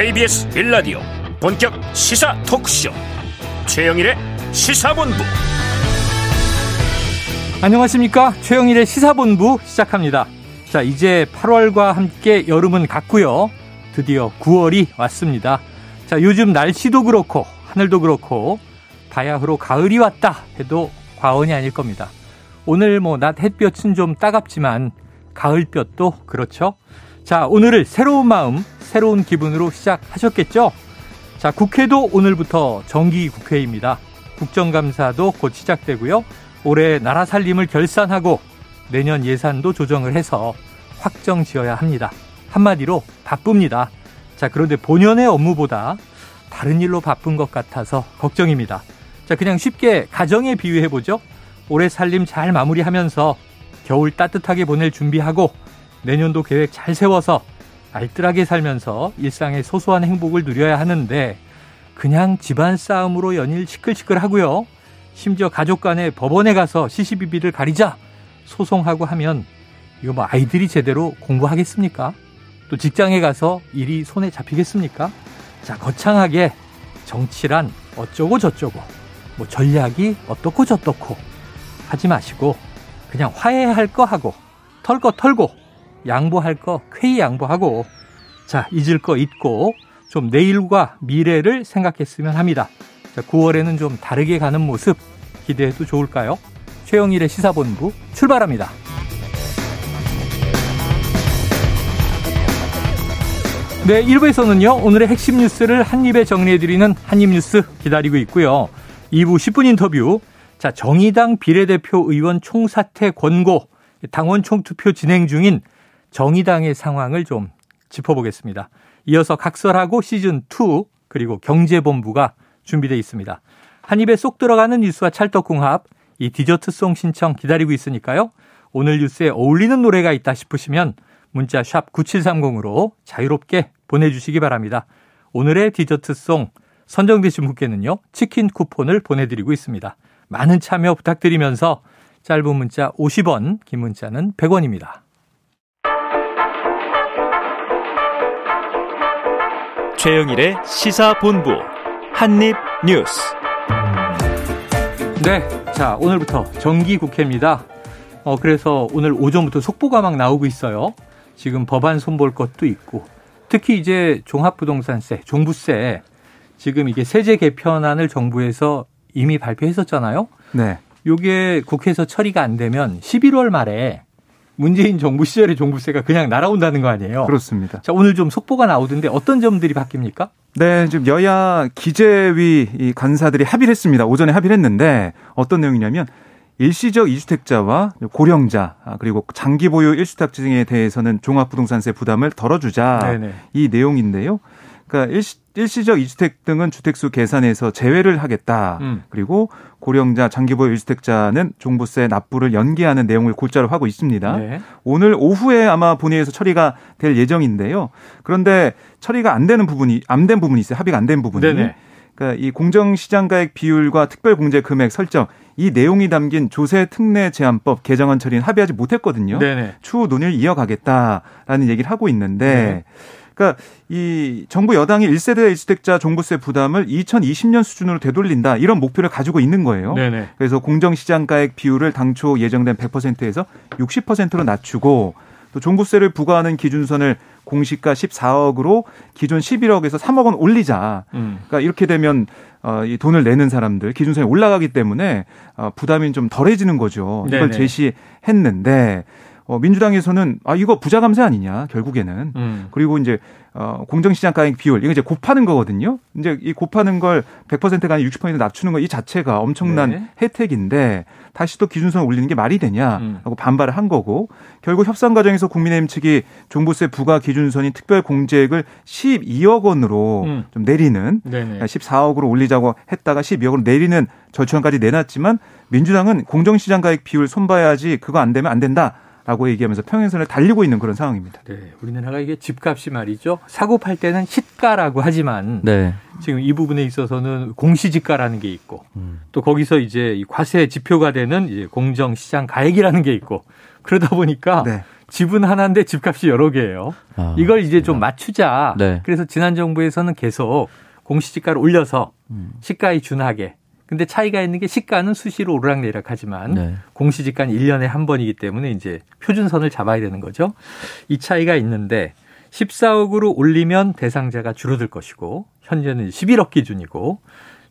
KBS 빌라디오 본격 시사 토크쇼. 최영일의 시사본부. 안녕하십니까? 최영일의 시사본부 시작합니다. 자 이제 8월과 함께 여름은 갔고요. 드디어 9월이 왔습니다. 자 요즘 날씨도 그렇고 하늘도 그렇고 바야흐로 가을이 왔다 해도 과언이 아닐 겁니다. 오늘 뭐 낮 햇볕은 좀 따갑지만 가을볕도 그렇죠 자 오늘을 새로운 마음 새로운 기분으로 시작하셨겠죠? 자, 국회도 오늘부터 정기 국회입니다. 국정감사도 곧 시작되고요. 올해 나라 살림을 결산하고 내년 예산도 조정을 해서 확정 지어야 합니다. 한마디로 바쁩니다. 자, 그런데 본연의 업무보다 다른 일로 바쁜 것 같아서 걱정입니다. 자, 그냥 쉽게 가정에 비유해보죠. 올해 살림 잘 마무리하면서 겨울 따뜻하게 보낼 준비하고 내년도 계획 잘 세워서 알뜰하게 살면서 일상의 소소한 행복을 누려야 하는데 그냥 집안 싸움으로 연일 시끌시끌하고요. 심지어 가족 간에 법원에 가서 시시비비를 가리자 소송하고 하면 이거 뭐 아이들이 제대로 공부하겠습니까? 또 직장에 가서 일이 손에 잡히겠습니까? 자, 거창하게 정치란 어쩌고 저쩌고 뭐 전략이 어떻고 저떻고 하지 마시고 그냥 화해할 거 하고 털 거 털고 양보할 거 쾌히 양보하고 자 잊을 거 잊고 좀 내일과 미래를 생각했으면 합니다. 자 9월에는 좀 다르게 가는 모습 기대해도 좋을까요? 최영일의 시사본부 출발합니다. 네, 1부에서는요, 오늘의 핵심 뉴스를 한입에 정리해드리는 한입뉴스 기다리고 있고요. 2부 10분 인터뷰. 자, 정의당 비례대표 의원 총사퇴 권고, 당원 총투표 진행 중인 정의당의 상황을 좀 짚어보겠습니다. 이어서 각설하고 시즌 2 그리고 경제본부가 준비되어 있습니다. 한 입에 쏙 들어가는 뉴스와 찰떡궁합 이 디저트송 신청 기다리고 있으니까요. 오늘 뉴스에 어울리는 노래가 있다 싶으시면 문자 샵 9730으로 자유롭게 보내주시기 바랍니다. 오늘의 디저트송 선정되신 분께는요. 치킨 쿠폰을 보내드리고 있습니다. 많은 참여 부탁드리면서 짧은 문자 50원, 긴 문자는 100원입니다. 최영일의 시사본부 한입뉴스. 네, 자 오늘부터 정기 국회입니다. 어 그래서 오늘 오전부터 속보가 막 나오고 있어요. 지금 법안 손볼 것도 있고 특히 이제 종합부동산세, 종부세 지금 이게 세제 개편안을 정부에서 이미 발표했었잖아요. 네. 요게 국회에서 처리가 안 되면 11월 말에 문재인 정부 시절의 종부세가 그냥 날아온다는 거 아니에요? 그렇습니다. 자, 오늘 좀 속보가 나오던데 어떤 점들이 바뀝니까? 네, 지금 여야 기재위 간사들이 합의를 했습니다. 오전에 합의를 했는데 어떤 내용이냐면 일시적 이주택자와 고령자 아, 그리고 장기 보유 일주택자에 대해서는 종합부동산세 부담을 덜어주자 네네. 이 내용인데요. 그러니까 일시, 일시적 이주택 등은 주택수 계산에서 제외를 하겠다. 음. 그리고 고령자, 장기보유 일주택자는 종부세 납부를 연기하는 내용을 골자로 하고 있습니다. 네. 오늘 오후에 아마 본회의에서 처리가 될 예정인데요. 그런데 처리가 안 되는 부분이 안 된 부분이 있어요. 합의가 안 된 부분이. 네네. 그러니까 이 공정시장가액 비율과 특별공제 금액 설정 이 내용이 담긴 조세 특례 제한법 개정안 처리는 합의하지 못했거든요. 네네. 추후 논의를 이어가겠다라는 얘기를 하고 있는데. 네. 그러니까 이 정부 여당이 1세대 1주택자 종부세 부담을 2020년 수준으로 되돌린다 이런 목표를 가지고 있는 거예요. 네네. 그래서 공정시장가액 비율을 당초 예정된 100%에서 60%로 낮추고 또 종부세를 부과하는 기준선을 공시가 14억으로 기존 11억에서 3억 원 올리자. 음. 그러니까 이렇게 되면 어, 이 돈을 내는 사람들 기준선이 올라가기 때문에 어, 부담이 좀 덜해지는 거죠. 이걸 네네. 제시했는데 어, 민주당에서는 아 이거 부자 감세 아니냐 결국에는 음. 그리고 이제 어, 공정시장 가액 비율 이거 이제 곱하는 거거든요. 이제 이 곱하는 걸 100%가 아니라 60% 낮추는 거 이 자체가 엄청난 네. 혜택인데 다시 또 기준선 올리는 게 말이 되냐라고 음. 반발을 한 거고 결국 협상 과정에서 국민의힘 측이 종부세 부과 기준선인 특별 공제액을 12억 원으로 음. 좀 내리는 네네. 14억으로 올리자고 했다가 12억으로 내리는 절충안까지 내놨지만 민주당은 공정시장 가액 비율 손봐야지 그거 안 되면 안 된다. 라고 얘기하면서 평행선을 달리고 있는 그런 상황입니다. 네. 우리나라가 이게 집값이 말이죠. 사고 팔 때는 시가라고 하지만 네. 지금 이 부분에 있어서는 공시지가라는 게 있고 음. 또 거기서 이제 과세 지표가 되는 이제 공정시장 가액이라는 게 있고 그러다 보니까 네. 집은 하나인데 집값이 여러 개예요. 아, 이걸 이제 좀 맞추자. 네. 그래서 지난 정부에서는 계속 공시지가를 올려서 음. 시가에 준하게. 근데 차이가 있는 게 시가는 수시로 오르락내리락 하지만 네. 공시지가는 1년에 한 번이기 때문에 이제 표준선을 잡아야 되는 거죠. 이 차이가 있는데 14억으로 올리면 대상자가 줄어들 것이고 현재는 11억 기준이고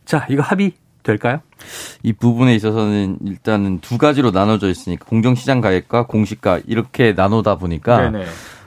자 이거 합의 될까요? 이 부분에 있어서는 일단은 두 가지로 나눠져 있으니까 공정시장 가액과 공시가 이렇게 나누다 보니까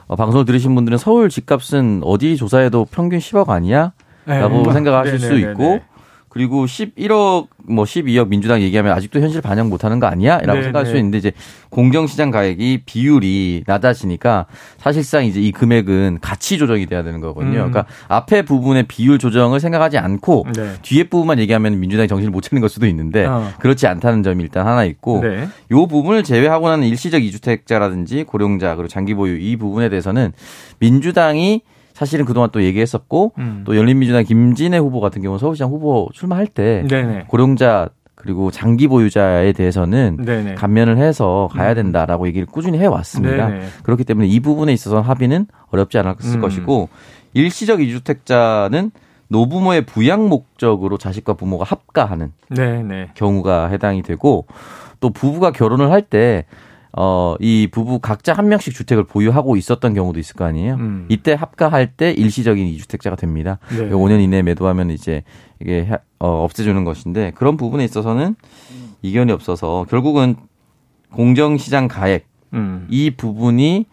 어, 방송을 들으신 분들은 서울 집값은 어디 조사해도 평균 10억 아니야? 라고 네. 생각하실 네네네네. 수 있고 그리고 11억 뭐 12억 민주당 얘기하면 아직도 현실 반영 못하는 거 아니야?라고 네, 생각할 수 네. 있는데 이제 공정시장 가액이 비율이 낮아지니까 사실상 이제 이 금액은 가치 조정이 돼야 되는 거거든요. 음. 그러니까 앞에 부분의 비율 조정을 생각하지 않고 네. 뒤에 부분만 얘기하면 민주당이 정신을 못 차리는 걸 수도 있는데 어. 그렇지 않다는 점이 일단 하나 있고 네. 요 부분을 제외하고 나는 일시적 이주택자라든지 고령자 그리고 장기 보유 이 부분에 대해서는 민주당이 사실은 그동안 또 얘기했었고 음. 또 열린민주당 김진애 후보 같은 경우 서울시장 후보 출마할 때 네네. 고령자 그리고 장기 보유자에 대해서는 네네. 감면을 해서 가야 음. 된다라고 얘기를 꾸준히 해왔습니다. 네네. 그렇기 때문에 이 부분에 있어서 합의는 어렵지 않았을 음. 것이고 일시적 이주택자는 노부모의 부양 목적으로 자식과 부모가 합가하는 네네. 경우가 해당이 되고 또 부부가 결혼을 할 때 어, 이 부부 각자 한 명씩 주택을 보유하고 있었던 경우도 있을 거 아니에요. 음. 이때 합가할 때 일시적인 이주택자가 됩니다. 네. 5년 이내에 매도하면 이제 이게 어, 없애주는 것인데 그런 부분에 있어서는 이견이 없어서 결국은 공정시장 가액 음. 이 부분이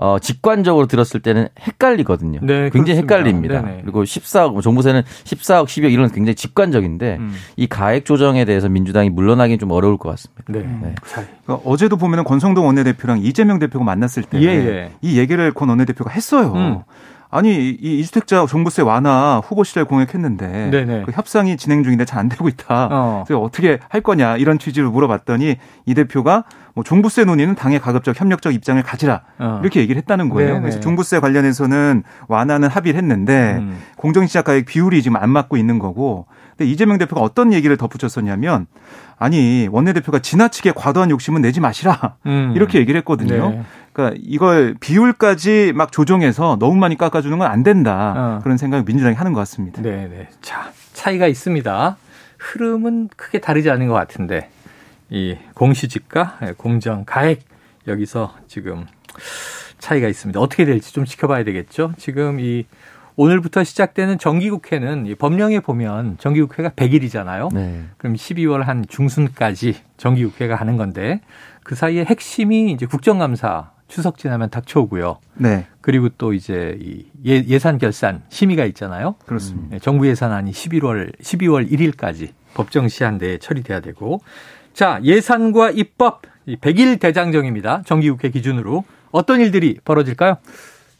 어, 직관적으로 들었을 때는 헷갈리거든요. 네, 굉장히 그렇습니다. 헷갈립니다. 네네. 그리고 14억, 뭐 정부세는 14억, 12억 이런 굉장히 직관적인데 음. 이 가액 조정에 대해서 민주당이 물러나기는 좀 어려울 것 같습니다. 네. 네. 그러니까 어제도 보면은 권성동 원내대표랑 이재명 대표가 만났을 때이 예, 예. 얘기를 권 원내대표가 했어요. 음. 아니 이 이주택자 종부세 완화 후보 시절 공약했는데 네네. 그 협상이 진행 중인데 잘 안 되고 있다. 어. 그래서 어떻게 할 거냐 이런 취지를 물어봤더니 이 대표가 뭐 종부세 논의는 당의 가급적 협력적 입장을 가지라 어. 이렇게 얘기를 했다는 거예요. 네네. 그래서 종부세 관련해서는 완화는 합의를 했는데 음. 공정시장 가액 비율이 지금 안 맞고 있는 거고. 근데 이재명 대표가 어떤 얘기를 덧붙였었냐면 아니 원내대표가 지나치게 과도한 욕심은 내지 마시라 음. 이렇게 얘기를 했거든요. 네. 그러니까 이걸 비율까지 막 조정해서 너무 많이 깎아주는 건 안 된다 어. 그런 생각을 민주당이 하는 것 같습니다. 네, 네. 자 차이가 있습니다. 흐름은 크게 다르지 않은 것 같은데 이 공시지가, 공정 가액 여기서 지금 차이가 있습니다. 어떻게 될지 좀 지켜봐야 되겠죠. 지금 이 오늘부터 시작되는 정기국회는 법령에 보면 정기국회가 100일이잖아요. 네. 그럼 12월 한 중순까지 정기국회가 하는 건데 그 사이에 핵심이 이제 국정감사 추석 지나면 닥쳐오고요. 네. 그리고 또 이제 이 예, 예산 결산 심의가 있잖아요. 그렇습니다. 네, 정부 예산안이 11월 12월 1일까지 법정 시한 내에 처리돼야 되고 자, 예산과 입법 100일 대장정입니다. 정기국회 기준으로 어떤 일들이 벌어질까요?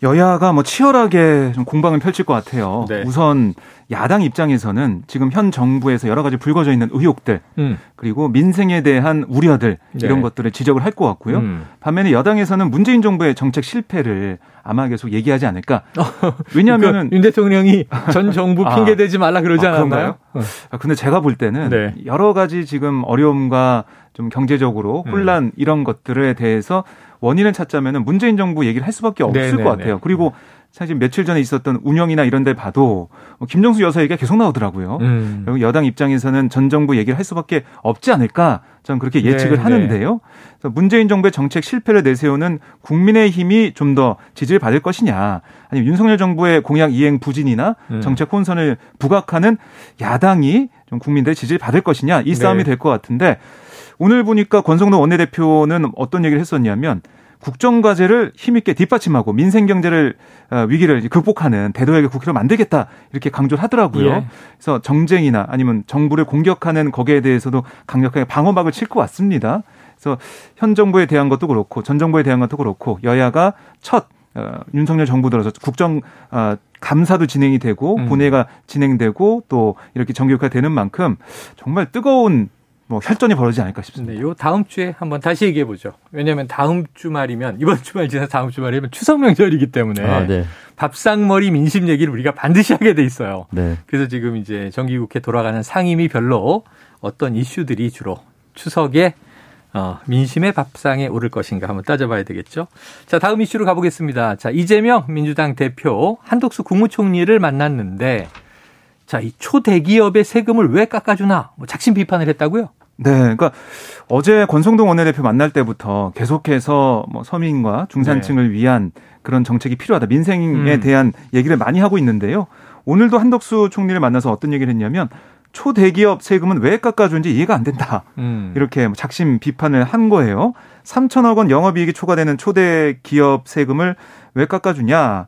여야가 뭐 치열하게 좀 공방을 펼칠 것 같아요. 네. 우선 야당 입장에서는 지금 현 정부에서 여러 가지 불거져 있는 의혹들 음. 그리고 민생에 대한 우려들 네. 이런 것들을 지적을 할 것 같고요. 음. 반면에 여당에서는 문재인 정부의 정책 실패를 아마 계속 얘기하지 않을까. 왜냐하면은 윤 대통령이 전 정부 아. 핑계 대지 말라 그러지 아, 않았나요? 아, 근데 제가 볼 때는 네. 여러 가지 지금 어려움과 좀 경제적으로 음. 혼란 음. 이런 것들에 대해서 원인을 찾자면은 문재인 정부 얘기를 할 수밖에 없을 네네네. 것 같아요. 그리고 사실 며칠 전에 있었던 운영이나 이런 데 봐도 김정수 여사 얘기가 계속 나오더라고요. 음. 여당 입장에서는 전 정부 얘기를 할 수밖에 없지 않을까 저는 그렇게 예측을 네, 하는데요. 그래서 문재인 정부의 정책 실패를 내세우는 국민의 힘이 좀 더 지지를 받을 것이냐 아니면 윤석열 정부의 공약 이행 부진이나 음. 정책 혼선을 부각하는 야당이 좀 국민들의 지지를 받을 것이냐 이 싸움이 네. 될것 같은데 오늘 보니까 권성동 원내대표는 어떤 얘기를 했었냐면 국정과제를 힘있게 뒷받침하고 민생 경제를 어, 위기를 극복하는 대도약의 국회로 만들겠다 이렇게 강조를 하더라고요. 예. 그래서 정쟁이나 아니면 정부를 공격하는 거기에 대해서도 강력하게 방어막을 칠 것 같습니다. 그래서 현 정부에 대한 것도 그렇고 전 정부에 대한 것도 그렇고 여야가 첫 어, 윤석열 정부 들어서 국정 어, 감사도 진행이 되고 음. 본회가 진행되고 또 이렇게 정교화 되는 만큼 정말 뜨거운 뭐 혈전이 벌어지지 않을까 싶습니다. 네, 요 다음 주에 한번 다시 얘기해 보죠. 왜냐하면 다음 주말이면 이번 주말 지나서 다음 주말이면 추석 명절이기 때문에 아, 네. 밥상머리 민심 얘기를 우리가 반드시 하게 돼 있어요. 네. 그래서 지금 이제 정기국회 돌아가는 상임위 별로 어떤 이슈들이 주로 추석에 어, 민심의 밥상에 오를 것인가 한번 따져봐야 되겠죠. 자, 다음 이슈로 가보겠습니다. 자, 이재명 민주당 대표 한덕수 국무총리를 만났는데 자, 이 초대기업의 세금을 왜 깎아주나 뭐 작심 비판을 했다고요? 네, 그러니까 어제 권성동 원내대표 만날 때부터 계속해서 뭐 서민과 중산층을 네. 위한 그런 정책이 필요하다. 민생에 음. 대한 얘기를 많이 하고 있는데요. 오늘도 한덕수 총리를 만나서 어떤 얘기를 했냐면 초대기업 세금은 왜 깎아주는지 이해가 안 된다. 음. 이렇게 뭐 작심 비판을 한 거예요. 3천억 원 영업이익이 초과되는 초대기업 세금을 왜 깎아주냐.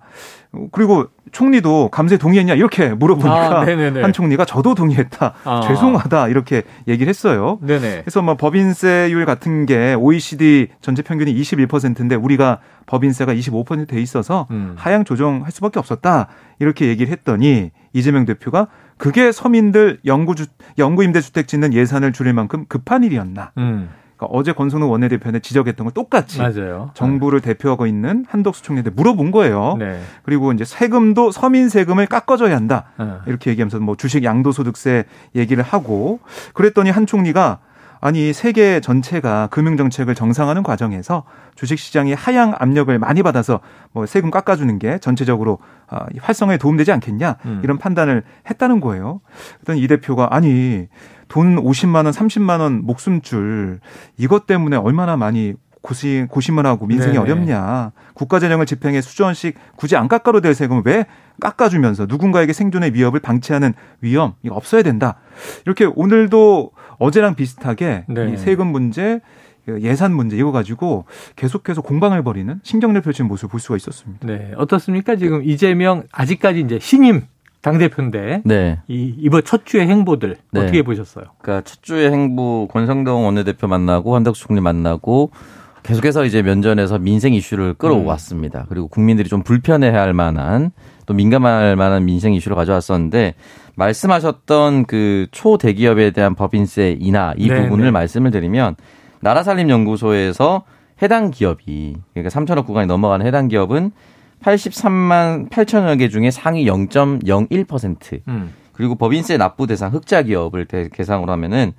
그리고 총리도 감세 동의했냐 이렇게 물어보니까 아, 한 총리가 저도 동의했다. 아. 죄송하다 이렇게 얘기를 했어요. 네네. 그래서 뭐 법인세율 같은 게 OECD 전체 평균이 21%인데 우리가 법인세가 25%돼 있어서 음. 하향 조정할 수밖에 없었다. 이렇게 얘기를 했더니 이재명 대표가 그게 서민들 영구 주 영구 임대주택 짓는 예산을 줄일 만큼 급한 일이었나. 음. 그러니까 어제 권성동 원내대표는 지적했던 걸 똑같이 맞아요. 정부를 네. 대표하고 있는 한덕수 총리한테 물어본 거예요. 네. 그리고 이제 세금도 서민 세금을 깎아줘야 한다. 네. 이렇게 얘기하면서 뭐 주식 양도소득세 얘기를 하고 그랬더니 한 총리가 아니 세계 전체가 금융 정책을 정상화하는 과정에서 주식 시장이 하향 압력을 많이 받아서 뭐 세금 깎아주는 게 전체적으로 아, 활성화에 도움되지 않겠냐 음. 이런 판단을 했다는 거예요. 그랬더니 이 대표가 아니 돈 50만 원, 30만 원 목숨줄 이것 때문에 얼마나 많이 고심, 고심을 하고 민생이 네네. 어렵냐. 국가재정을 집행해 수조원씩 굳이 안 깎아도 될 세금을 왜 깎아주면서 누군가에게 생존의 위협을 방치하는 위험, 이거 없어야 된다. 이렇게 오늘도 어제랑 비슷하게 네. 이 세금 문제, 그 예산 문제 이거 가지고 계속해서 공방을 벌이는 신경을 펼치는 모습을 볼 수가 있었습니다. 네. 어떻습니까? 지금 이재명 아직까지 이제 신임 당대표인데 네. 이 이번 첫 주의 행보들 네. 어떻게 보셨어요? 그러니까 첫 주의 행보 권성동 원내대표 만나고 한덕수 총리 만나고 계속해서 이제 면전에서 민생 이슈를 끌어왔습니다. 음. 그리고 국민들이 좀 불편해할 만한 또 민감할 만한 민생 이슈를 가져왔었는데 말씀하셨던 그 초대기업에 대한 법인세 인하 이 네, 부분을 네. 말씀을 드리면 나라살림연구소에서 해당 기업이 그러니까 3천억 구간이 넘어가는 해당 기업은 83만 8천여 개 중에 상위 0.01% 음. 그리고 법인세 납부 대상 흑자 기업을 계상으로 하면은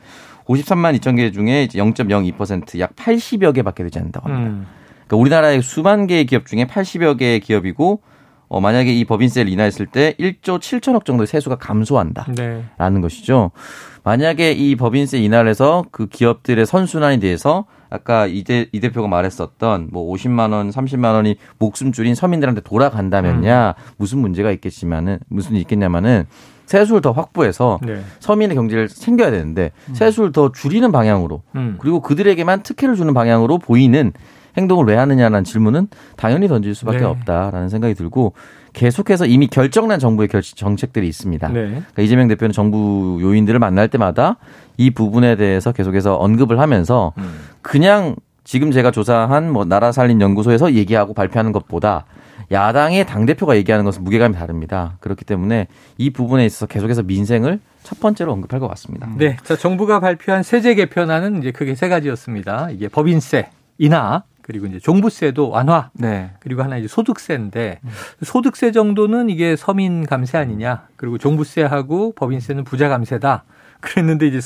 53만 2천 개 중에 0.02%약 80여 개밖에 되지 않는다고 합니다. 음. 그러니까 우리나라의 수만 개의 기업 중에 80여 개의 기업이고 어, 만약에 이 법인세를 인하했을 때 1조 7천억 정도의 세수가 감소한다라는 네. 것이죠. 만약에 이 법인세 인하를 해서 그 기업들의 선순환이 대해서 아까 이대, 이 대표가 말했었던 뭐 50만 원, 30만 원이 목숨 줄인 서민들한테 돌아간다면야 음. 무슨 문제가 있겠지만은 무슨 있겠냐마는 세수를 더 확보해서 네. 서민의 경제를 챙겨야 되는데 음. 세수를 더 줄이는 방향으로 음. 그리고 그들에게만 특혜를 주는 방향으로 보이는 행동을 왜 하느냐라는 질문은 당연히 던질 수밖에 네. 없다라는 생각이 들고 계속해서 이미 결정난 정부의 결, 정책들이 있습니다. 네. 그러니까 이재명 대표는 정부 요인들을 만날 때마다 이 부분에 대해서 계속해서 언급을 하면서 음. 그냥 지금 제가 조사한 뭐 나라 살린 연구소에서 얘기하고 발표하는 것보다 야당의 당 대표가 얘기하는 것은 무게감이 다릅니다. 그렇기 때문에 이 부분에 있어서 계속해서 민생을 첫 번째로 언급할 것 같습니다. 네. 자, 정부가 발표한 세제 개편안은 이제 크게 세 가지였습니다. 이게 법인세 인하, 그리고 이제 종부세도 완화. 네. 그리고 하나 이제 소득세인데 음. 소득세 정도는 이게 서민 감세 아니냐. 그리고 종부세하고 법인세는 부자 감세다. 그랬는데 이제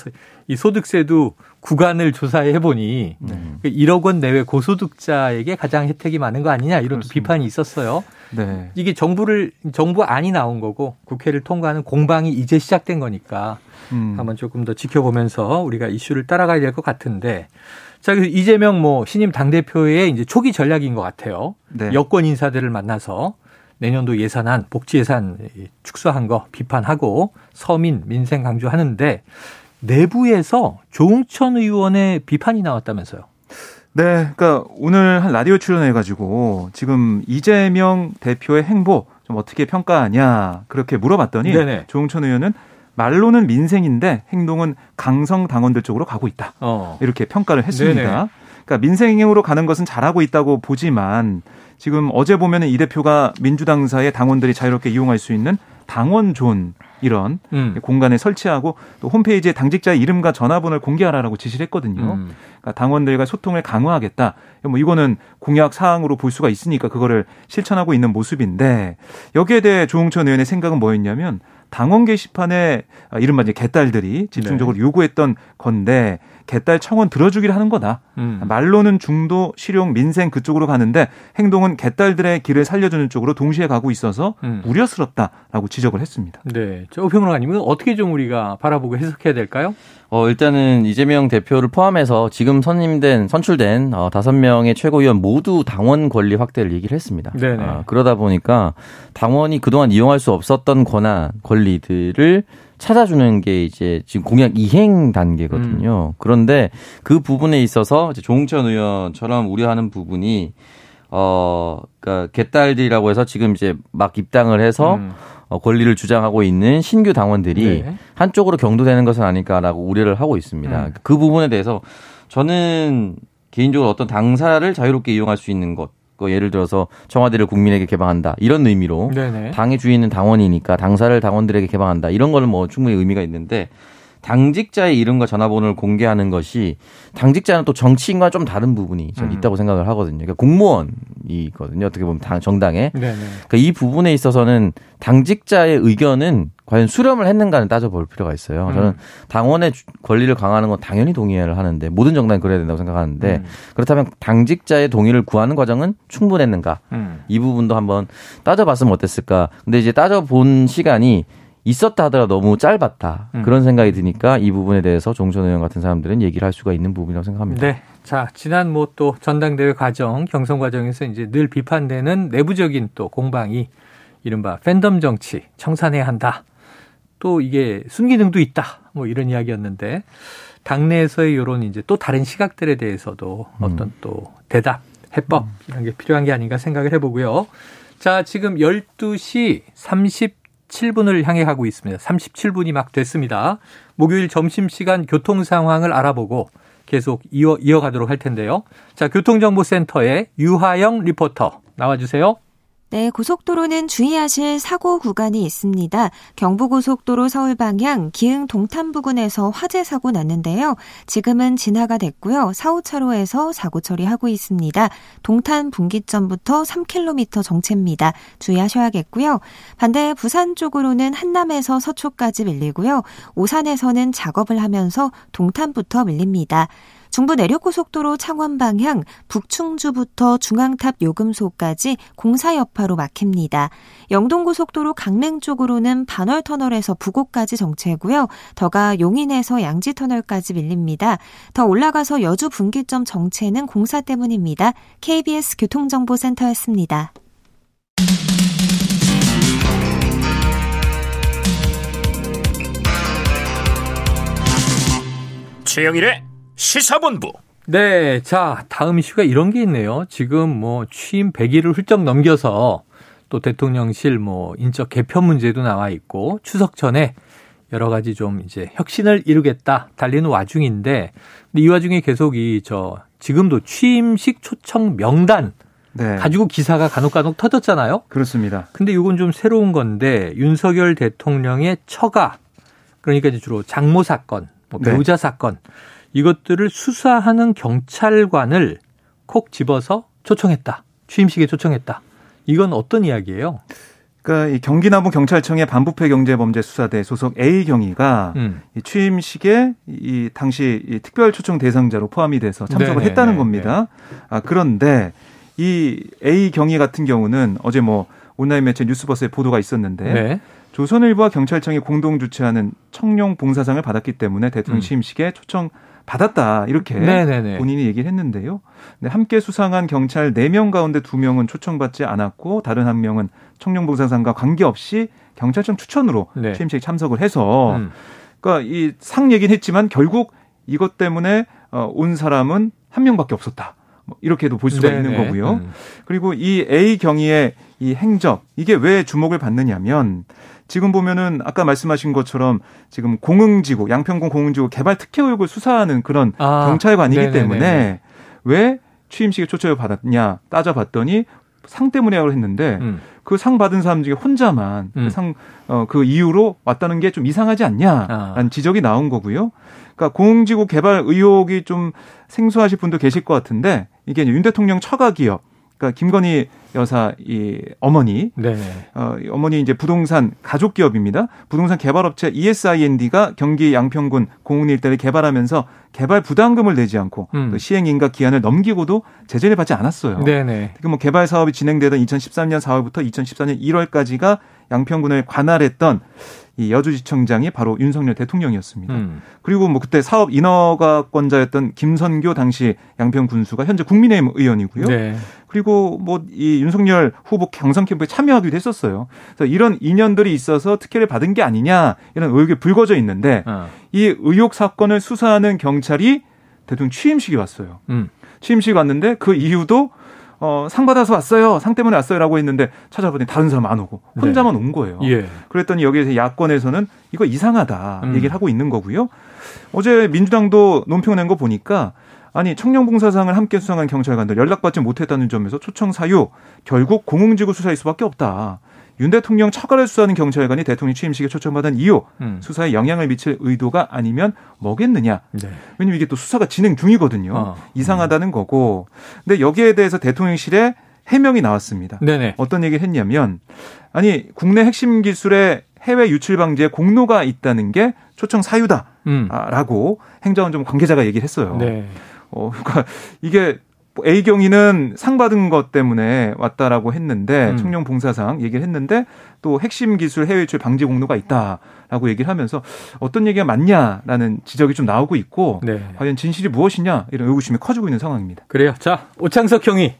이 소득세도 구간을 조사해 보니 네. 1억 원 내외 고소득자에게 가장 혜택이 많은 거 아니냐 이런. 비판이 있었어요. 네. 이게 정부를 정부 안이 나온 거고 국회를 통과하는 공방이 이제 시작된 거니까 음. 한번 조금 더 지켜보면서 우리가 이슈를 따라가야 될 것 같은데 자, 그래서 이재명 뭐 신임 당 대표의 이제 초기 전략인 것 같아요. 네. 여권 인사들을 만나서 내년도 예산안, 복지 예산 축소한 거 비판하고 서민, 민생 강조하는데 내부에서 조웅천 의원의 비판이 나왔다면서요. 네, 그러니까 오늘 한 라디오 출연해가지고 지금 이재명 대표의 행보 좀 어떻게 평가하냐 그렇게 물어봤더니 네네. 조웅천 의원은 말로는 민생인데 행동은 강성 당원들 쪽으로 가고 있다. 어. 이렇게 평가를 했습니다. 네네. 그러니까 민생으로 가는 것은 잘하고 있다고 보지만 지금 어제 보면은 이 대표가 민주당사의 당원들이 자유롭게 이용할 수 있는 당원존 이런 음. 공간에 설치하고 또 홈페이지에 당직자의 이름과 전화번호를 공개하라라고 지시를 했거든요. 음. 그러니까 당원들과 소통을 강화하겠다. 뭐 이거는 공약 사항으로 볼 수가 있으니까 그거를 실천하고 있는 모습인데 여기에 대해 조홍천 의원의 생각은 뭐였냐면 당원 게시판에 이른바 이제 개딸들이 집중적으로 네. 요구했던 건데 개딸 청원 들어주기를 하는 거다. 음. 말로는 중도, 실용, 민생 그쪽으로 가는데 행동은 개딸들의 길을 살려주는 쪽으로 동시에 가고 있어서 음. 우려스럽다라고 지적을 했습니다. 네. 저 평론가님은 어떻게 좀 우리가 바라보고 해석해야 될까요? 어, 일단은 이재명 대표를 포함해서 지금 선임된, 선출된 어, 다섯 명의 최고위원 모두 당원 권리 확대를 얘기를 했습니다. 네 어, 그러다 보니까 당원이 그동안 이용할 수 없었던 권한, 권리들을 찾아주는 게 이제 지금 공약 이행 단계거든요. 음. 그런데 그 부분에 있어서 이제 조홍천 의원처럼 우려하는 부분이 어, 그니까 개딸들이라고 해서 지금 이제 막 입당을 해서 음. 어, 권리를 주장하고 있는 신규 당원들이 네. 한쪽으로 경도되는 것은 아닐까라고 우려를 하고 있습니다. 음. 그 부분에 대해서 저는 개인적으로 어떤 당사를 자유롭게 이용할 수 있는 것, 그 예를 들어서 청와대를 국민에게 개방한다 이런 의미로 네네. 당의 주인은 당원이니까 당사를 당원들에게 개방한다 이런 거는 뭐 충분히 의미가 있는데 당직자의 이름과 전화번호를 공개하는 것이 당직자는 또 정치인과 좀 다른 부분이 전 음. 있다고 생각을 하거든요. 그러니까 공무원이거든요. 어떻게 보면 당, 정당에. 그러니까 이 부분에 있어서는 당직자의 의견은 과연 수렴을 했는가는 따져볼 필요가 있어요. 저는 음. 당원의 권리를 강화하는 건 당연히 동의를 하는데 모든 정당이 그래야 된다고 생각하는데 음. 그렇다면 당직자의 동의를 구하는 과정은 충분했는가 음. 이 부분도 한번 따져봤으면 어땠을까. 근데 이제 따져본 시간이 있었다 하더라도 너무 짧았다. 음. 그런 생각이 드니까 이 부분에 대해서 종전 의원 같은 사람들은 얘기를 할 수가 있는 부분이라고 생각합니다. 네. 자, 지난 뭐 또 전당대회 과정, 경선 과정에서 이제 늘 비판되는 내부적인 또 공방이 이른바 팬덤 정치 청산해야 한다. 또 이게 순기능도 있다. 뭐 이런 이야기였는데 당내에서의 이런 이제 또 다른 시각들에 대해서도 음. 어떤 또 대답, 해법 이런 게 필요한 게 아닌가 생각을 해 보고요. 자, 지금 12시 30 7분을 향해 가고 있습니다. 37분이 막 됐습니다. 목요일 점심시간 교통 상황을 알아보고 계속 이어, 이어가도록 할 텐데요. 자, 교통정보센터의 유하영 리포터 나와주세요. 네, 고속도로는 주의하실 사고 구간이 있습니다. 경부고속도로 서울 방향 기흥 동탄 부근에서 화재 사고 났는데요. 지금은 진화가 됐고요. 4, 5차로에서 사고 처리하고 있습니다. 동탄 분기점부터 3km 정체입니다. 주의하셔야겠고요. 반대 부산 쪽으로는 한남에서 서초까지 밀리고요. 오산에서는 작업을 하면서 동탄부터 밀립니다. 중부 내륙고속도로 창원 방향 북충주부터 중앙탑 요금소까지 공사 여파로 막힙니다. 영동고속도로 강릉 쪽으로는 반월터널에서 부곡까지 정체고요. 더가 용인에서 양지터널까지 밀립니다. 더 올라가서 여주 분기점 정체는 공사 때문입니다. KBS 교통정보센터였습니다. 최영일의 시사본부. 네. 자, 다음 이슈가 이런 게 있네요. 지금 뭐 취임 100일을 훌쩍 넘겨서 또 대통령실 뭐 인적 개편 문제도 나와 있고 추석 전에 여러 가지 좀 이제 혁신을 이루겠다 달리는 와중인데 이 와중에 계속 이 저 지금도 취임식 초청 명단 네. 가지고 기사가 간혹간혹 터졌잖아요. 그렇습니다. 근데 이건 좀 새로운 건데 윤석열 대통령의 처가 그러니까 이제 주로 장모 사건, 뭐 네. 배우자 네. 사건 이것들을 수사하는 경찰관을 콕 집어서 초청했다. 취임식에 초청했다. 이건 어떤 이야기예요? 그러니까 이 경기남부 경찰청의 반부패 경제범죄 수사대 소속 A 경위가 음. 이 취임식에 이 당시 이 특별 초청 대상자로 포함이 돼서 참석을 네네, 했다는 겁니다. 아 그런데 이 A 경위 같은 경우는 어제 뭐 온라인 매체 뉴스버스에 보도가 있었는데 네. 조선일보와 경찰청이 공동 주최하는 청룡 봉사상을 받았기 때문에 대통령 음. 취임식에 초청 받았다 이렇게 네네네. 본인이 얘기를 했는데요. 네, 함께 수상한 경찰 4명 가운데 2명은 초청받지 않았고 다른 한 명은 청룡봉사상과 관계없이 경찰청 추천으로 네. 취임식에 참석을 해서 음. 그러니까 이 상 얘기는 했지만 결국 이것 때문에 어, 온 사람은 한 명밖에 없었다. 뭐 이렇게도 볼 수가 네네. 있는 거고요. 음. 그리고 이 A 경위의 이 행적 이게 왜 주목을 받느냐면 지금 보면은 아까 말씀하신 것처럼 지금 공흥지구 양평군 공흥지구 개발 특혜 의혹을 수사하는 그런 아, 경찰관이기 네네네네. 때문에 왜 취임식에 초청을 받았냐 따져봤더니 상 때문이라고 했는데 음. 그상 받은 사람 중에 혼자만 그 음. 그상 어, 그 이유로 왔다는 게 좀 이상하지 않냐라는 아. 지적이 나온 거고요. 그러니까 공흥지구 개발 의혹이 좀 생소하실 분도 계실 것 같은데 이게 윤 대통령 처가 기업 그러니까 김건희 여사 이 어머니 네. 어, 어머니 이제 부동산 가족 기업입니다. 부동산 개발 업체 ESIND가 경기 양평군 공흥 일대를 개발하면서 개발 부담금을 내지 않고 음. 또 시행 인가 기한을 넘기고도 제재를 받지 않았어요. 네네. 특히 뭐 개발 사업이 진행되던 2013년 4월부터 2014년 1월까지가 양평군을 관할했던 이 여주지청장이 바로 윤석열 대통령이었습니다. 음. 그리고 뭐 그때 사업 인허가권자였던 김선교 당시 양평 군수가 현재 국민의힘 의원이고요. 네. 그리고 뭐 이 윤석열 후보 경선 캠프에 참여하기도 했었어요. 그래서 이런 인연들이 있어서 특혜를 받은 게 아니냐 이런 의혹이 불거져 있는데 어. 이 의혹 사건을 수사하는 경찰이 대통령 취임식이 왔어요. 음. 취임식 왔는데 그 이유도 어, 상 받아서 왔어요. 상 때문에 왔어요라고 했는데 찾아보니 다른 사람 안 오고 혼자만 네. 온 거예요. 예. 그랬더니 여기에서 야권에서는 이거 이상하다 음. 얘기를 하고 있는 거고요. 어제 민주당도 논평 낸 거 보니까 아니 청년봉사상을 함께 수상한 경찰관들 연락받지 못했다는 점에서 초청 사유 결국 공흥지구 수사일 수밖에 없다. 윤 대통령 처가를 수사하는 경찰관이 대통령 취임식에 초청받은 이유 음. 수사에 영향을 미칠 의도가 아니면 뭐겠느냐. 네. 왜냐면 이게 또 수사가 진행 중이거든요. 어. 이상하다는 거고. 근데 여기에 대해서 대통령실에 해명이 나왔습니다. 네네. 어떤 얘기를 했냐면 아니 국내 핵심 기술의 해외 유출 방지에 공로가 있다는 게 초청 사유다라고 음. 행정안전 관계자가 얘기를 했어요. 네. 어, 그러니까 이게 A 경위는 상 받은 것 때문에 왔다라고 했는데 음. 청룡 봉사상 얘기를 했는데 또 핵심 기술 해외 유출 방지 공로가 있다라고 얘기를 하면서 어떤 얘기가 맞냐라는 지적이 좀 나오고 있고 네. 과연 진실이 무엇이냐 이런 의구심이 커지고 있는 상황입니다. 그래요. 자 오창석 경위,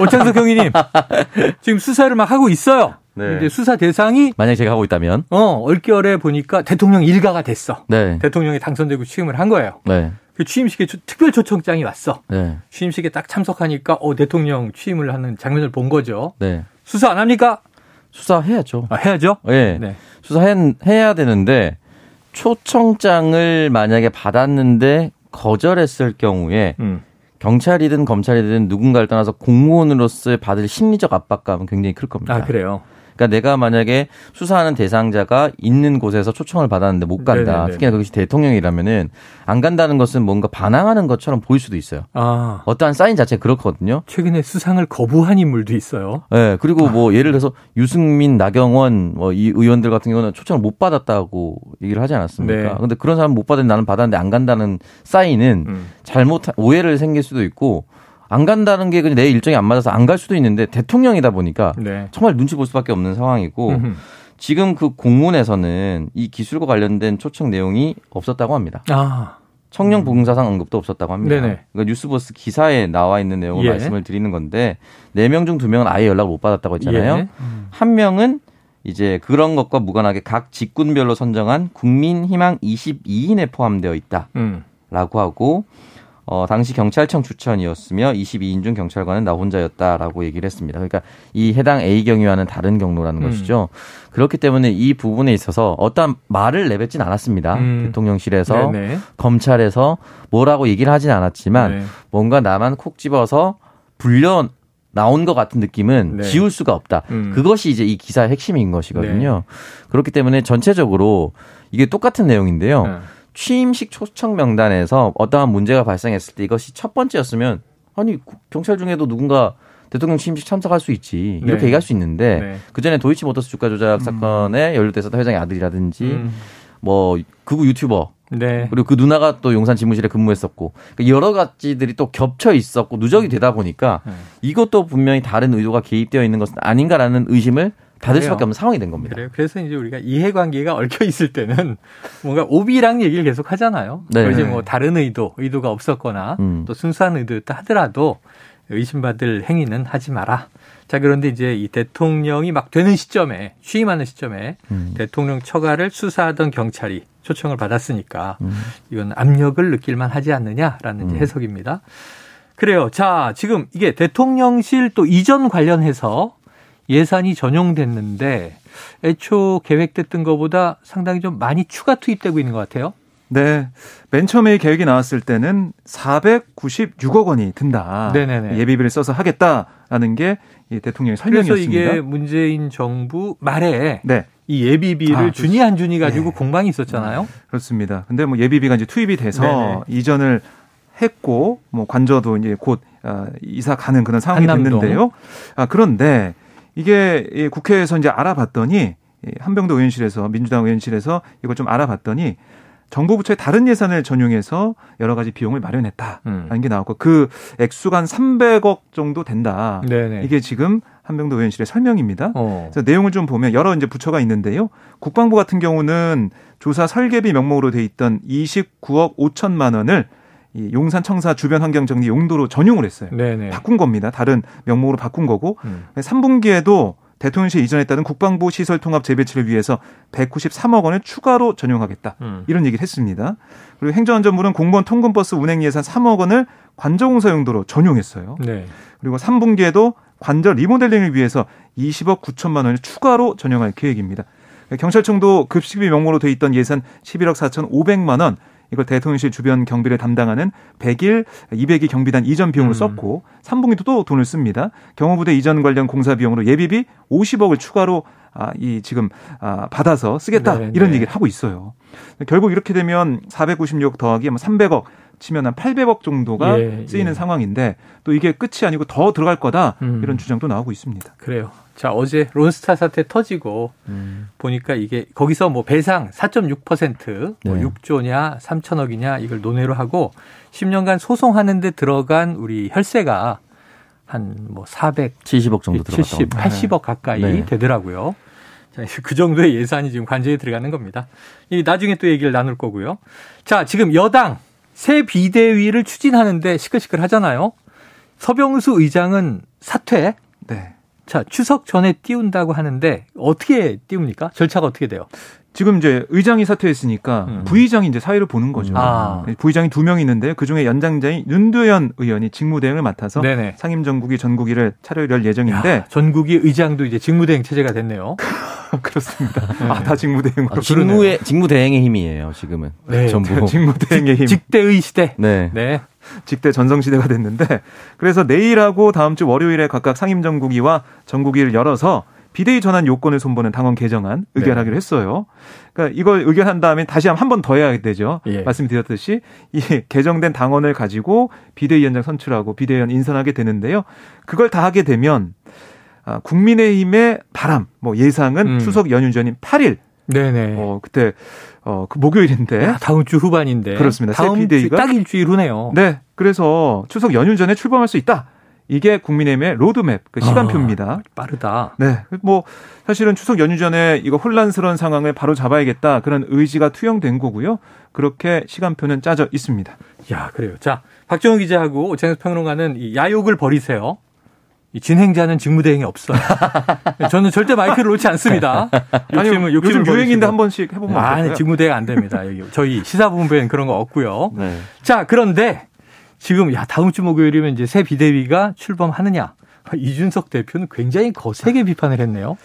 오창석 경위님 지금 수사를 막 하고 있어요. 네. 이제 수사 대상이 만약 제가 하고 있다면 어 얼결에 보니까 대통령 일가가 됐어. 네. 대통령이 당선되고 취임을 한 거예요. 네. 그 취임식에 특별 초청장이 왔어. 네. 취임식에 딱 참석하니까 어 대통령 취임을 하는 장면을 본 거죠. 네. 수사 안 합니까? 수사해야죠. 아, 해야죠? 네. 네. 수사해야 되는데 초청장을 만약에 받았는데 거절했을 경우에 음. 경찰이든 검찰이든 누군가를 떠나서 공무원으로서 받을 심리적 압박감은 굉장히 클 겁니다. 아, 그래요? 그러니까 내가 만약에 수사하는 대상자가 있는 곳에서 초청을 받았는데 못 간다. 네네네. 특히나 그것이 대통령이라면은 안 간다는 것은 뭔가 반항하는 것처럼 보일 수도 있어요. 아. 어떠한 사인 자체가 그렇거든요. 최근에 수상을 거부한 인물도 있어요. 네. 그리고 뭐 아. 예를 들어서 유승민, 나경원 뭐 이 의원들 같은 경우는 초청을 못 받았다고 얘기를 하지 않았습니까? 네. 근데 그런 사람 못 받았는데 나는 받았는데 안 간다는 사인은 음. 잘못 오해를 생길 수도 있고 안 간다는 게 그냥 내 일정이 안 맞아서 안 갈 수도 있는데 대통령이다 보니까 네. 정말 눈치 볼 수밖에 없는 상황이고 음흠. 지금 그 공문에서는 이 기술과 관련된 초청 내용이 없었다고 합니다. 아. 청년 부흥사상 언급도 없었다고 합니다. 네네. 그러니까 뉴스버스 기사에 나와 있는 내용을 예. 말씀을 드리는 건데 네 명 중 두명은 아예 연락을 못 받았다고 했잖아요. 예. 음. 한 명은 이제 그런 것과 무관하게 각 직군별로 선정한 국민희망 22인에 포함되어 있다라고 음. 하고 어, 당시 경찰청 추천이었으며 22인 중 경찰관은 나 혼자였다라고 얘기를 했습니다. 그러니까 이 해당 A 경위와는 다른 경로라는 음. 것이죠. 그렇기 때문에 이 부분에 있어서 어떠한 말을 내뱉진 않았습니다. 음. 대통령실에서 네네. 검찰에서 뭐라고 얘기를 하진 않았지만 네. 뭔가 나만 콕 집어서 불려 나온 것 같은 느낌은 네. 지울 수가 없다. 음. 그것이 이제 이 기사의 핵심인 것이거든요. 네. 그렇기 때문에 전체적으로 이게 똑같은 내용인데요. 네. 취임식 초청 명단에서 어떠한 문제가 발생했을 때 이것이 첫 번째였으면 아니 경찰 중에도 누군가 대통령 취임식 참석할 수 있지 이렇게 네. 얘기할 수 있는데 네. 그 전에 도이치모터스 주가 조작 음. 사건에 연루돼서 회장의 아들이라든지 음. 뭐 극우 유튜버 네. 그리고 그 누나가 또 용산 지무실에 근무했었고 그러니까 여러 가지들이 또 겹쳐 있었고 누적이 되다 보니까 네. 이것도 분명히 다른 의도가 개입되어 있는 것은 아닌가라는 의심을 받을 수밖에 없는 상황이 된 겁니다. 그래요. 그래서 이제 우리가 이해관계가 얽혀 있을 때는 뭔가 오비랑 얘기를 계속 하잖아요. 네. 이제 뭐 다른 의도, 의도가 없었거나 음. 또 순수한 의도였다 하더라도 의심받을 행위는 하지 마라. 자, 그런데 이제 이 대통령이 막 되는 시점에, 취임하는 시점에 음. 대통령 처가를 수사하던 경찰이 초청을 받았으니까 음. 이건 압력을 느낄만 하지 않느냐라는 음. 해석입니다. 그래요. 자, 지금 이게 대통령실 또 이전 관련해서 예산이 전용됐는데 애초 계획됐던 것보다 상당히 좀 많이 추가 투입되고 있는 것 같아요. 네. 맨 처음에 계획이 나왔을 때는 496억 원이 든다. 네네네. 예비비를 써서 하겠다라는 게 대통령의 설명이었습니다. 그래서 이게 문재인 정부 말에 네. 이 예비비를 아, 주니 안 주니 가지고 네. 공방이 있었잖아요. 그렇습니다. 근데 뭐 예비비가 이제 투입이 돼서 네네. 이전을 했고 뭐 관저도 이제 곧 어, 이사 가는 그런 상황이 한남동. 됐는데요. 아, 그런데 이게 국회에서 이제 알아봤더니 한병도 의원실에서 민주당 의원실에서 이걸 좀 알아봤더니 정부 부처의 다른 예산을 전용해서 여러 가지 비용을 마련했다라는 음. 게 나왔고 그 액수가 한 300억 정도 된다. 네네. 이게 지금 한병도 의원실의 설명입니다. 어. 그래서 내용을 좀 보면 여러 이제 부처가 있는데요. 국방부 같은 경우는 조사 설계비 명목으로 돼 있던 29억 5천만 원을 이 용산 청사 주변 환경 정리 용도로 전용을 했어요. 네네. 바꾼 겁니다. 다른 명목으로 바꾼 거고 음. 3분기에도 대통령실 이전했다는 국방부 시설 통합 재배치를 위해서 193억 원을 추가로 전용하겠다. 음. 이런 얘기를 했습니다. 그리고 행정안전부는 공무원 통근버스 운행 예산 3억 원을 관저공사 용도로 전용했어요. 네. 그리고 3분기에도 관저 리모델링을 위해서 20억 9천만 원을 추가로 전용할 계획입니다. 경찰청도 급식비 명목으로 돼 있던 예산 11억 4천5백만 원 이걸 대통령실 주변 경비를 담당하는 100일 200일 경비단 이전 비용으로 음. 썼고 3분기도 또 돈을 씁니다. 경호부대 이전 관련 공사 비용으로 예비비 50억을 추가로 아, 이 지금 아, 받아서 쓰겠다 네, 이런 네. 얘기를 하고 있어요. 결국 이렇게 되면 496 더하기 300억 뭐 치면 한 800억 정도가 예, 쓰이는 예. 상황인데 또 이게 끝이 아니고 더 들어갈 거다 음. 이런 주장도 나오고 있습니다. 그래요. 자, 어제 론스타 사태 터지고 음. 보니까 이게 거기서 뭐 배상 4.6%뭐 네. 6조냐 3천억이냐 이걸 논의로 하고 10년간 소송하는데 들어간 우리 혈세가 한 뭐 470억 정도 들어갔다. 70, 80억 가까이 네. 되더라고요. 자, 그 정도의 예산이 지금 관제에 들어가는 겁니다. 이 나중에 또 얘기를 나눌 거고요. 자, 지금 여당 새 비대위를 추진하는데 시끌시끌 하잖아요. 서병수 의장은 사퇴. 네. 자, 추석 전에 띄운다고 하는데 어떻게 띄웁니까? 절차가 어떻게 돼요? 지금 이제 의장이 사퇴했으니까 음. 부의장이 이제 사회를 보는 거죠. 아. 부의장이 두 명 있는데 그 중에 연장자인 윤두현 의원이 직무대행을 맡아서 네네. 상임전국위 전국위를 차려 열 예정인데 야, 전국위 의장도 이제 직무대행 체제가 됐네요. 그렇습니다. 네. 아, 다 직무대행으로. 아, 직무의 직무대행의 힘이에요. 지금은 네, 전부 직무대행의 힘. 직대의 시대. 네. 네. 직대 전성 시대가 됐는데 그래서 내일하고 다음 주 월요일에 각각 상임정국위와 전국위를 열어서 비대위 전환 요건을 손보는 당원 개정안 의결하기로 네. 했어요. 그러니까 이걸 의결한 다음에 다시 한 번 더 해야 되죠. 예. 말씀드렸듯이 이 개정된 당원을 가지고 비대위원장 선출하고 비대위원 인선하게 되는데요. 그걸 다 하게 되면 아, 국민의힘의 바람, 뭐 예상은 음. 추석 연휴 전인 8일. 네네. 어, 그때 어, 그 목요일인데. 야, 다음 주 후반인데. 그렇습니다. 다음 주딱 일주일 후네요. 네. 그래서 추석 연휴 전에 출범할 수 있다. 이게 국민의힘의 로드맵, 그 시간표입니다. 아, 빠르다. 네. 뭐, 사실은 추석 연휴 전에 이거 혼란스러운 상황을 바로 잡아야겠다. 그런 의지가 투영된 거고요. 그렇게 시간표는 짜져 있습니다. 야, 그래요. 자, 박정우 기자하고 오창석 평론가는 이 야욕을 버리세요. 이 진행자는 직무대행이 없어요. 저는 절대 마이크를 놓지 않습니다. 욕심은, 아니, 요즘 유행인데 한 번씩 해보면 아, 아니, 직무대행 안 됩니다. 여기 저희 시사본부에는 그런 거 없고요. 네. 자, 그런데 지금 야 다음 주 목요일이면 이제 새 비대위가 출범하느냐? 이준석 대표는 굉장히 거세게 비판을 했네요.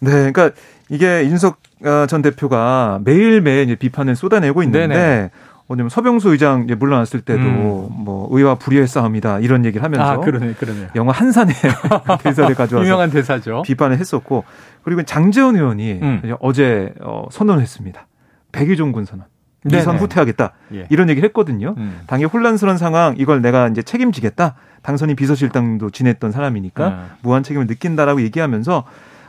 네, 그러니까 이게 이준석 어, 전 대표가 매일매일 비판을 쏟아내고 있는데 네네. 뭐냐면 서병수 의장 물러났을 때도 음. 뭐 의와 불의의 싸움이다 이런 얘기를 하면서 아, 그러네, 그러네. 영화 한산의 대사를 가져와서 유명한 대사죠. 비판을 했었고 그리고 장재원 의원이 음. 어제 어, 선언을 했습니다. 백의종 군 선언. 이선 후퇴하겠다 예. 이런 얘기를 했거든요. 음. 당의 혼란스러운 상황 이걸 내가 이제 책임지겠다. 당선인 비서실장도 지냈던 사람이니까 음. 무한 책임을 느낀다라고 얘기하면서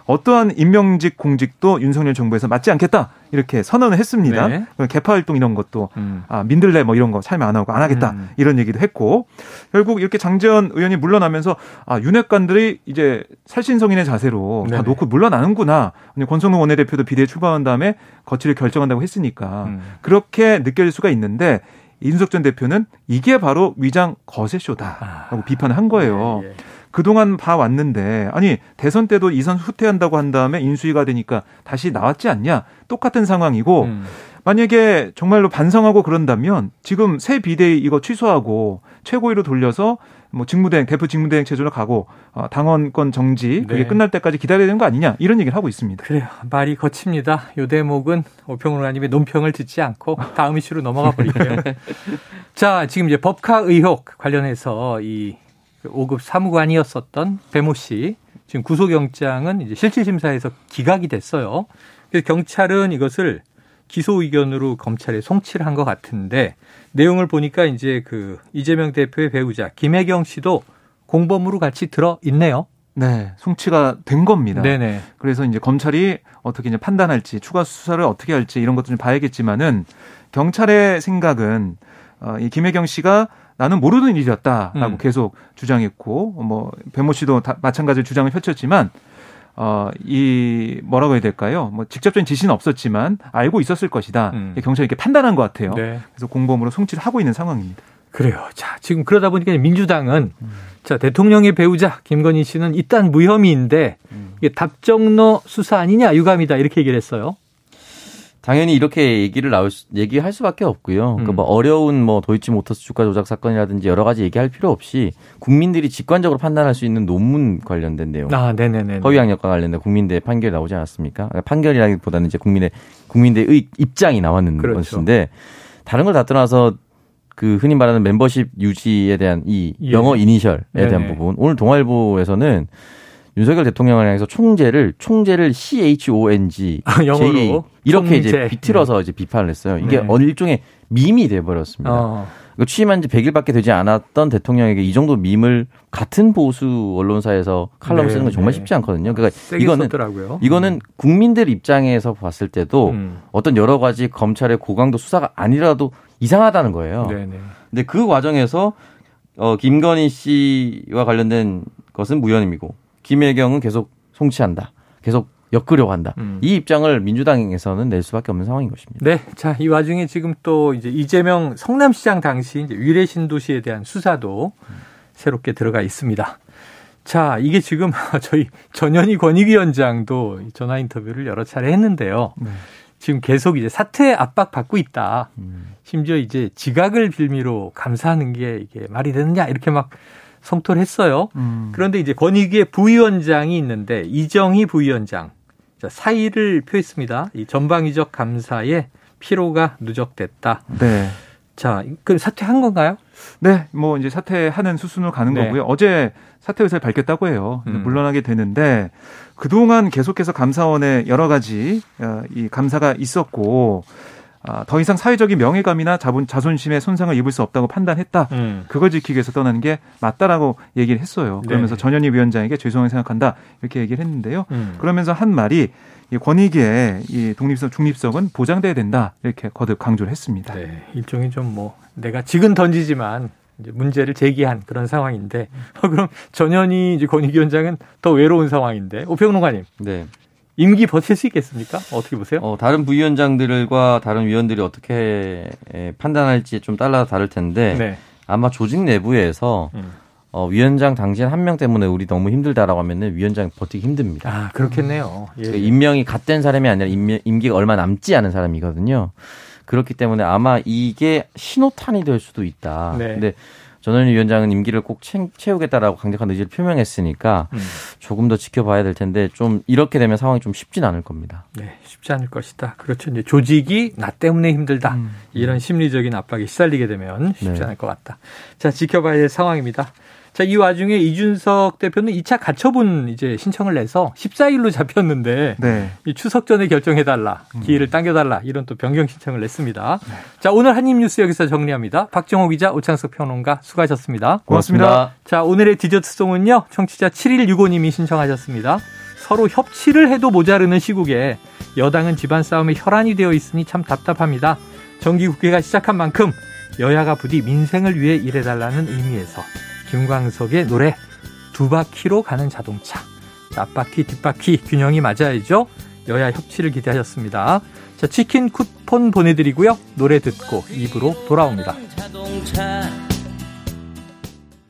어떠한 임명직 공직도 윤석열 정부에서 맞지 않겠다 이렇게 선언을 했습니다. 네. 개파 활동 이런 것도 음. 아, 민들레 뭐 이런 거 참여 안 하고 안 하겠다 음. 이런 얘기도 했고 결국 이렇게 장재원 의원이 물러나면서 아 윤핵관들이 이제 살신성인의 자세로 네. 다 놓고 물러나는구나. 권성동 원내대표도 비대에 출마한 다음에 거취를 결정한다고 했으니까 음. 그렇게 느껴질 수가 있는데 이준석 전 대표는 이게 바로 위장 거세쇼다라고 아. 비판을 한 거예요. 예, 예. 그동안 봐왔는데 아니 대선 때도 이선 후퇴한다고 한 다음에 인수위가 되니까 다시 나왔지 않냐 똑같은 상황이고 음. 만약에 정말로 반성하고 그런다면 지금 새 비대위 이거 취소하고 최고위로 돌려서 뭐 직무대행 대표 직무대행 체제로 가고 어, 당원권 정지 그게 네. 끝날 때까지 기다려야 되는 거 아니냐 이런 얘기를 하고 있습니다. 그래요. 말이 거칩니다. 요 대목은 오평론가님의 논평을 듣지 않고 다음 이슈로 넘어가 버릴게요. 자, 지금 이제 법카 의혹 관련해서 이 5급 사무관이었었던 배모 씨 지금 구속영장은 이제 실질심사에서 기각이 됐어요. 그래서 경찰은 이것을 기소 의견으로 검찰에 송치를 한 것 같은데 내용을 보니까 이제 그 이재명 대표의 배우자 김혜경 씨도 공범으로 같이 들어 있네요. 네, 송치가 된 겁니다. 네네. 그래서 이제 검찰이 어떻게 이제 판단할지 추가 수사를 어떻게 할지 이런 것도 좀 봐야겠지만은 경찰의 생각은 어, 이 김혜경 씨가 나는 모르는 일이었다라고 음. 계속 주장했고 뭐 배모 씨도 다 마찬가지로 주장을 펼쳤지만 어, 이 뭐라고 해야 될까요? 뭐 직접적인 지시는 없었지만 알고 있었을 것이다. 음. 경찰이 이렇게 판단한 것 같아요. 네. 그래서 공범으로 송치를 하고 있는 상황입니다. 그래요. 자, 지금 그러다 보니까 민주당은 음. 자, 대통령의 배우자 김건희 씨는 일단 무혐의인데 음. 이게 답정너 수사 아니냐 유감이다 이렇게 얘기를 했어요. 당연히 이렇게 얘기를 나올 수, 얘기할 수밖에 없고요. 그러니까 뭐 음. 어려운 뭐 도이치 모터스 주가 조작 사건이라든지 여러 가지 얘기할 필요 없이 국민들이 직관적으로 판단할 수 있는 논문 관련된 내용. 아, 네네네. 허위 학력과 관련된 국민대 판결이 나오지 않았습니까? 그러니까 판결이라기보다는 이제 국민의 국민대의 입장이 나왔는 그렇죠. 것인데 다른 걸 다 떠나서 그 흔히 말하는 멤버십 유지에 대한 이 예. 영어 이니셜에 네네. 대한 부분 오늘 동아일보에서는 윤석열 대통령을 향해서 총재를 총재를 C H O N G 아, 영어로 이렇게 총재. 이제 비틀어서 네. 이제 비판을 했어요. 이게 네. 어느 일종의 밈이 돼 버렸습니다. 어. 취임한 지 100일밖에 되지 않았던 대통령에게 이 정도 밈을 같은 보수 언론사에서 칼럼 네, 쓰는 건 정말 네. 쉽지 않거든요. 그러니까 이거는 썼더라고요. 이거는 국민들 입장에서 봤을 때도 음. 어떤 여러 가지 검찰의 고강도 수사가 아니라도 이상하다는 거예요. 네네. 네. 근데 그 과정에서 어 김건희 씨와 관련된 것은 무혐의고 김혜경은 계속 송치한다. 계속 엮으려고 한다. 음. 이 입장을 민주당에서는 낼 수밖에 없는 상황인 것입니다. 네. 자, 이 와중에 지금 또 이제 이재명 성남시장 당시 이제 위례 신도시에 대한 수사도 음. 새롭게 들어가 있습니다. 자, 이게 지금 저희 전현희 권익위원장도 전화 인터뷰를 여러 차례 했는데요. 네. 지금 계속 이제 사퇴 압박 받고 있다. 음. 심지어 이제 지각을 빌미로 감사하는 게 이게 말이 되느냐 이렇게 막 성토를 했어요. 음. 그런데 이제 권익위의 부위원장이 있는데 이정희 부위원장 자, 사의를 표했습니다. 이 전방위적 감사에 피로가 누적됐다. 네. 자, 그 사퇴한 건가요? 네, 뭐 이제 사퇴하는 수순으로 가는 네. 거고요. 어제 사퇴 의사를 밝혔다고 해요. 음. 물러나게 되는데 그동안 계속해서 감사원에 여러 가지 어, 이 감사가 있었고 아, 더 이상 사회적인 명예감이나 자본, 자존심에 손상을 입을 수 없다고 판단했다. 음. 그걸 지키기 위해서 떠나는 게 맞다라고 얘기를 했어요. 그러면서 네. 전현희 위원장에게 죄송하게 생각한다. 이렇게 얘기를 했는데요. 음. 그러면서 한 말이 이 권익위의 이 독립성, 중립성은 보장돼야 된다. 이렇게 거듭 강조를 했습니다. 네. 일종의 좀 뭐 내가 지금 던지지만 이제 문제를 제기한 그런 상황인데 어, 그럼 전현희 이제 권익위원장은 더 외로운 상황인데 오평론가님. 네. 임기 버틸 수 있겠습니까? 어떻게 보세요? 어, 다른 부위원장들과 다른 위원들이 어떻게 판단할지 좀 달라 다를 텐데 네. 아마 조직 내부에서 음. 어, 위원장 당신 한 명 때문에 우리 너무 힘들다라고 하면은 위원장 버티기 힘듭니다. 아 그렇겠네요. 예. 그러니까 임명이 갓된 사람이 아니라 임명, 임기가 얼마 남지 않은 사람이거든요. 그렇기 때문에 아마 이게 신호탄이 될 수도 있다. 네. 근데 전원희 위원장은 임기를 꼭 채우겠다라고 강력한 의지를 표명했으니까 음. 조금 더 지켜봐야 될 텐데 좀 이렇게 되면 상황이 좀 쉽진 않을 겁니다. 네, 쉽지 않을 것이다. 그렇죠. 이제 조직이 나 때문에 힘들다. 음. 이런 심리적인 압박에 시달리게 되면 쉽지 네. 않을 것 같다. 자, 지켜봐야 될 상황입니다. 자, 이 와중에 이준석 대표는 2차 가처분 이제 신청을 내서 14일로 잡혔는데 네. 이 추석 전에 결정해 달라, 음. 기회를 당겨 달라 이런 또 변경 신청을 냈습니다. 네. 자, 오늘 한입 뉴스 여기서 정리합니다. 박정호 기자, 오창석 평론가 수고하셨습니다. 고맙습니다. 고맙습니다. 자, 오늘의 디저트송은요, 청취자 7165 님이 신청하셨습니다. 서로 협치를 해도 모자르는 시국에 여당은 집안 싸움에 혈안이 되어 있으니 참 답답합니다. 정기국회가 시작한 만큼 여야가 부디 민생을 위해 일해달라는 의미에서 김광석의 노래 두 바퀴로 가는 자동차. 앞바퀴, 뒷바퀴 균형이 맞아야죠. 여야 협치를 기대하셨습니다. 자, 치킨 쿠폰 보내드리고요. 노래 듣고 입으로 돌아옵니다.